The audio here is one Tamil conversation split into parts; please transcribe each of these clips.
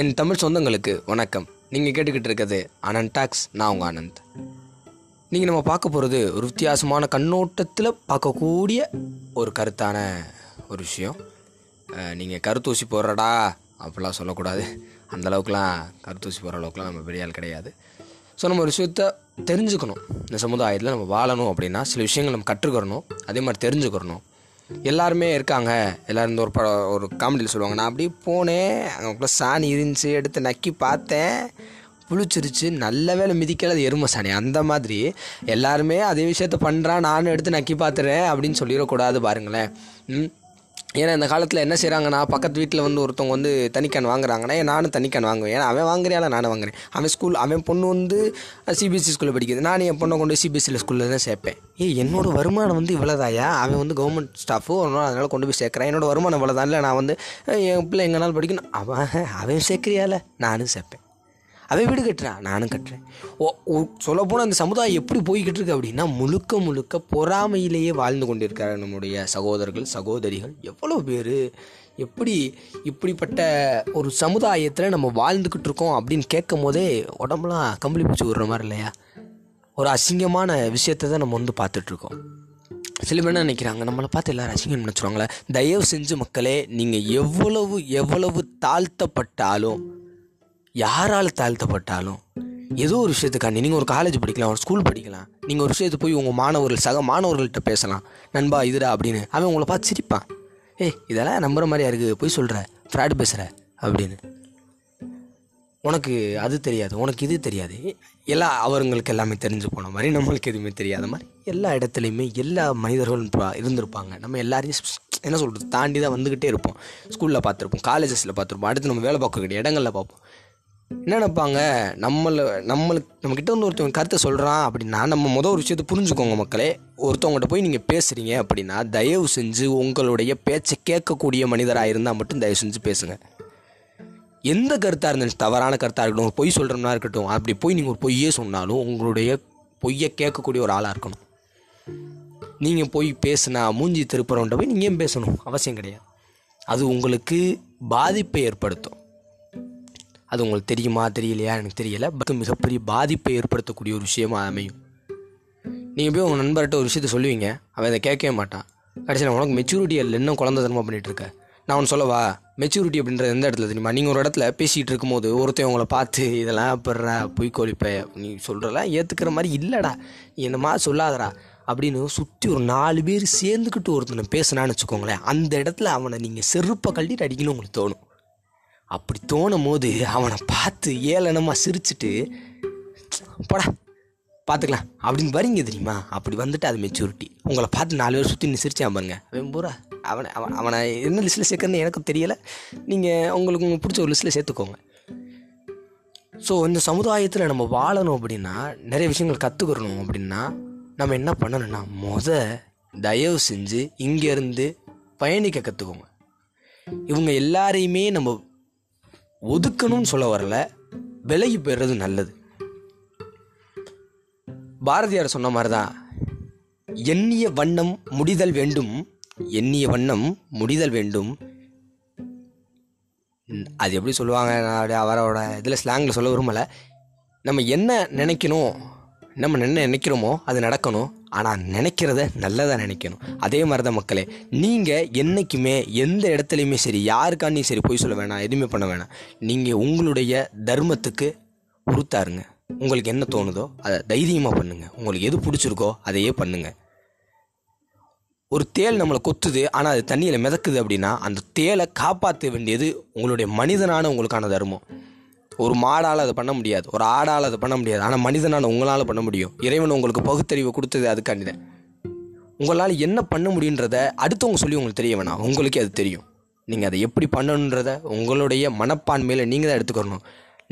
என் தமிழ் சொந்தங்களுக்கு வணக்கம். நீங்கள் கேட்டுக்கிட்டு இருக்கிறது அனந்த் டாக்ஸ் நான் உங்கள் ஆனந்த். நீங்கள் நம்ம பார்க்க போகிறது ஒரு வித்தியாசமான கண்ணோட்டத்தில் பார்க்கக்கூடிய ஒரு கருத்தான ஒரு விஷயம். நீங்கள் கருத்தூசி போடுறடா அப்படிலாம் சொல்லக்கூடாது. அந்த அளவுக்குலாம் கருத்தூசி போடுற அளவுக்குலாம் நம்ம பெரிய ஆள் கிடையாது. ஸோ நம்ம ஒரு விஷயத்த தெரிஞ்சுக்கணும். இந்த சமுதாயத்தில் நம்ம வாழணும் அப்படின்னா சில விஷயங்கள் நம்ம கற்றுக்கிறணும். அதே மாதிரி தெரிஞ்சுக்கிறணும். எல்லாருமே இருக்காங்க. எல்லோரும் இந்த ஒரு படம் ஒரு காமெடியில் சொல்லுவாங்க. நான் அப்படியே போனேன். அங்கே சாணி இருந்துச்சு. எடுத்து நக்கி பார்த்தேன். புளிச்சிருச்சு. நல்ல வேலை மிதிக்கல. அது எருமை சாணி. அந்த மாதிரி. எல்லாருமே அதே விஷயத்த பண்ணுறான் நானும் எடுத்து நக்கி பார்த்துறேன் அப்படின்னு சொல்லிடக்கூடாது பாருங்களேன். ம்? ஏன்னா இந்த காலத்தில் என்ன செய்கிறாங்கன்னா பக்கத்து வீட்டில் வந்து ஒருத்தவங்க வந்து தனிக்கன் வாங்குறாங்கன்னா நானும் தனிக்கன் வாங்குவேன். ஏன்னா அவன் வாங்குறியால நானும் வாங்குறேன். அவன் ஸ்கூல் அவன் பொண்ணு வந்து சிபிஎஸ்சி ஸ்கூலில் படிக்குது. நான் என் பொண்ணை கொண்டு சிபிஎஸ்சியில் ஸ்கூலில் தான் சேர்ப்பேன். ஏ என்னோடய வருமானம் வந்து இவ்வளோதாயா அவன் வந்து கவர்மெண்ட் ஸ்டாஃபு அதனால் அதனால் கொண்டு போய் சேர்க்குறான். என்னோட வருமானம் இவ்வளோதான் இல்லை நான் வந்து என் பிள்ளை எங்கனாலும் படிக்கணும். அவன் அவன் சேர்க்குறியால? நானும் சேர்ப்பேன். அவன் வீடு கட்டுறான் நானும் கட்டுறேன். ஓ சொல்லப்போனால் அந்த சமுதாயம் எப்படி போய்கிட்டு இருக்கு அப்படின்னா முழுக்க முழுக்க பொறாமையிலேயே வாழ்ந்து கொண்டிருக்கிறார் நம்முடைய சகோதரர்கள் சகோதரிகள். எவ்வளோ பேர் எப்படி இப்படிப்பட்ட ஒரு சமுதாயத்தில் நம்ம வாழ்ந்துக்கிட்டு இருக்கோம் அப்படின்னு கேட்கும் போதே உடம்புலாம் கம்பளி பூச்சி விடுற மாதிரி இல்லையா? ஒரு அசிங்கமான விஷயத்தை தான் நம்ம வந்து பார்த்துட்ருக்கோம் சில பேர் என்ன நினைக்கிறாங்க நம்மளை பார்த்து எல்லாரும் அசிங்கம் நினச்சிருவாங்களே. தயவு செஞ்சு மக்களே நீங்கள் எவ்வளவு எவ்வளவு தாழ்த்தப்பட்டாலும் யாரால் தாழ்த்தப்பட்டாலும் ஏதோ ஒரு விஷயத்துக்காண்டி நீங்கள் ஒரு காலேஜ் படிக்கலாம் ஒரு ஸ்கூல் படிக்கலாம். நீங்கள் ஒரு விஷயத்தை போய் உங்கள் மாணவர்கள் சக மாணவர்கள்ட்ட பேசலாம். நண்பா இதுடா அப்படின்னு. அவன் உங்களை பார்த்து சிரிப்பான். ஏய் இதெல்லாம் நம்புகிற மாதிரியா இருக்குது போய் சொல்கிற ஃப்ராடு பேசுகிற அப்படின்னு. உனக்கு அது தெரியாது. உனக்கு இது தெரியாது. எல்லா அவங்களுக்கு எல்லாமே தெரிஞ்சு போன மாதிரி நம்மளுக்கு எதுவுமே தெரியாத மாதிரி எல்லா இடத்துலையுமே எல்லா மனிதர்களும் இருந்திருப்பாங்க. நம்ம எல்லாரையும் என்ன சொல்கிறது தாண்டி தான் வந்துக்கிட்டே இருப்போம். ஸ்கூலில் பார்த்துருப்போம் காலேஜஸில் பார்த்துருப்போம். அடுத்து நம்ம வேலை பார்க்கக்கூடிய இடங்களில் பார்ப்போம். என்ன நினைப்பாங்க? நம்மளை நம்மளுக்கு நம்மக்கிட்ட வந்து ஒருத்தவங்க கருத்தை சொல்கிறான் அப்படின்னா நம்ம மொதல் ஒரு விஷயத்தை புரிஞ்சுக்கோங்க மக்களே. ஒருத்தவங்கள்ட்ட போய் நீங்கள் பேசுகிறீங்க அப்படின்னா தயவு செஞ்சு உங்களுடைய பேச்சை கேட்கக்கூடிய மனிதராக இருந்தால் மட்டும் தயவு செஞ்சு பேசுங்க. எந்த கருத்தாக இருந்தாலும் தவறான கருத்தாக இருக்கட்டும் ஒரு பொய் சொல்கிறோம்னா இருக்கட்டும் அப்படி போய் நீங்கள் ஒரு பொய்யே சொன்னாலும் உங்களுடைய பொய்யை கேட்கக்கூடிய ஒரு ஆளாக இருக்கணும். நீங்கள் போய் பேசுனா மூஞ்சி திருப்புறவன்ட்ட போய் நீங்கள் ஏன் பேசணும்? அவசியம் கிடையாது. அது உங்களுக்கு பாதிப்பை ஏற்படுத்தும். அது உங்களுக்கு தெரியுமா தெரியலையா? எனக்கு தெரியலை. பட் மிகப்பெரிய பாதிப்பை ஏற்படுத்தக்கூடிய ஒரு விஷயமா அமையும். நீங்கள் போய் உங்கள் நண்பர்கிட்ட ஒரு விஷயத்த சொல்லுவீங்க. அவன் அதை கேட்கவே மாட்டான். கடைசியில் உனக்கு மெச்சூரிட்டி இல்லை இன்னும் குழந்தை தரமாக பண்ணிகிட்ருக்க நான் ஒன்று சொல்லவா? மெச்சூரிட்டி அப்படின்றது எந்த இடத்துல தெரியுமா? நீங்கள் ஒரு இடத்துல பேசிகிட்டு இருக்கும்போது ஒருத்தன் உங்களை பார்த்து இதெல்லாம் அப்புறா பொய் நீ சொல்கிறலாம் ஏற்றுக்கிற மாதிரி இல்லைடா. என்னம்மா சொல்லாதடா அப்படின்னு சுற்றி ஒரு நாலு பேர் சேர்ந்துக்கிட்டு ஒருத்தனை பேசுனான்னு வச்சுக்கோங்களேன். அந்த இடத்துல அவனை நீங்கள் செருப்பை கழட்டிட்டு அடிக்கணும் உங்களுக்கு தோணும். அப்படி தோணும் போது அவனை பார்த்து ஏளனமாக சிரிச்சுட்டு போடா பார்த்துக்கலாம். அப்படின்னு வரீங்க தெரியுமா? அப்படி வந்துட்டு அது மெச்சூரிட்டி உங்களை பார்த்து நாலு பேர் சுற்றி நீ சிரிச்சான் பாருங்க. அவன் பூரா அவனை அவன் அவனை என்ன லிஸ்ட்டில் சேர்க்கறதுன்னு எனக்கும் தெரியலை. நீங்கள் உங்களுக்கு உங்களுக்கு பிடிச்ச ஒரு லிஸ்ட்டில் சேர்த்துக்கோங்க. ஸோ இந்த சமுதாயத்தில் நம்ம வாழணும் அப்படின்னா நிறைய விஷயங்கள் கற்றுக்கிறணும் அப்படின்னா நம்ம என்ன பண்ணணும்னா முத தயவு செஞ்சு இங்கேருந்து பயணிக்க கற்றுக்கோங்க இவங்க எல்லாரையுமே நம்ம ஒதுக்கணும்னு சொல்ல வரல. விலகி போயிடுறது நல்லது. பாரதியார் சொன்ன மாதிரி தான் எண்ணிய வண்ணம் முடிதல் வேண்டும் எண்ணிய வண்ணம் முடிதல் வேண்டும். அது எப்படி சொல்லுவாங்க அவரோட இதில் ஸ்லாங்கில் சொல்ல விரும்பலை. நம்ம என்ன நினைக்கணும் நம்ம என்ன நினைக்கிறோமோ அது நடக்கணும். ஆனால் நினைக்கிறத நல்லதாக நினைக்கணும். அதே மாதிரி தான் மக்களே நீங்கள் என்றைக்குமே எந்த இடத்துலையுமே சரி யாருக்காண்டியும் சரி போய் சொல்ல வேணாம் எதுவுமே பண்ண வேணாம். நீங்கள் உங்களுடைய தர்மத்துக்கு உறுத்தாருங்க. உங்களுக்கு என்ன தோணுதோ அதை தைரியமாக பண்ணுங்கள் உங்களுக்கு எது பிடிச்சிருக்கோ அதையே பண்ணுங்கள் ஒரு தேல் நம்மளை கொத்துது ஆனால் அது தண்ணியில் மிதக்குது அப்படின்னா அந்த தேலை காப்பாற்ற வேண்டியது உங்களுடைய மனிதனான உங்களுக்கான தர்மம். ஒரு மாடால் அதை பண்ண முடியாது. ஒரு ஆடால் அதை பண்ண முடியாது. ஆனால் மனிதனால் உங்களால் பண்ண முடியும். இறைவன் உங்களுக்கு பகுத்தறிவை கொடுத்தது அதுக்காண்டி தான். உங்களால் என்ன பண்ண முடியுன்றத அடுத்தவங்க சொல்லி உங்களுக்கு தெரிய வேணாம். உங்களுக்கே அது தெரியும். நீங்கள் அதை எப்படி பண்ணணுன்றத உங்களுடைய மனப்பான்மையில் நீங்கள் தான் எடுத்துக்கணும்.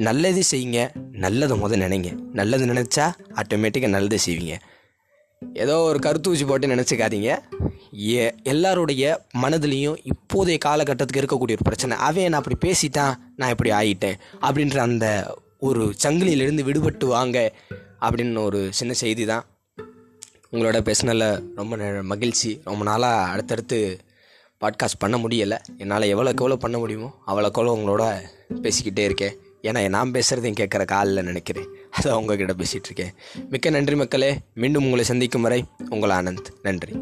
நல்லது செய்யுங்க. நல்லதை முதல் நினைங்க. நல்லது நினச்சா ஆட்டோமேட்டிக்காக நல்லதை செய்வீங்க. ஏதோ ஒரு கருத்தூசி போட்டு நினச்சிக்காதீங்க. ஏ எல்லாருடைய மனதிலையும் இப்போதைய காலகட்டத்துக்கு இருக்கக்கூடிய ஒரு பிரச்சனை. அவன் நான் அப்படி பேசிட்டான் நான் இப்படி ஆகிட்டேன் அப்படின்ற அந்த ஒரு சங்கிலியிலிருந்து விடுபட்டு வாங்க அப்படின்னு ஒரு சின்ன செய்தி தான் உங்களோட பேசினல ரொம்ப மகிழ்ச்சி. ரொம்ப நாளாக அடுத்தடுத்து பாட்காஸ்ட் பண்ண முடியலை. என்னால் எவ்வளோக்கு எவ்வளோ பண்ண முடியுமோ அவ்வளோக்கு எவ்வளோ உங்களோட பேசிக்கிட்டே இருக்கேன். ஏன்னா நான் பேசுகிறதையும் கேட்குற காலில் நினைக்கிறேன். அதை அவங்கக்கிட்ட பேசிகிட்ருக்கேன் மிக்க நன்றி மக்களே. மீண்டும் உங்களை சந்திக்கும் வரை உங்கள் ஆனந்த். நன்றி.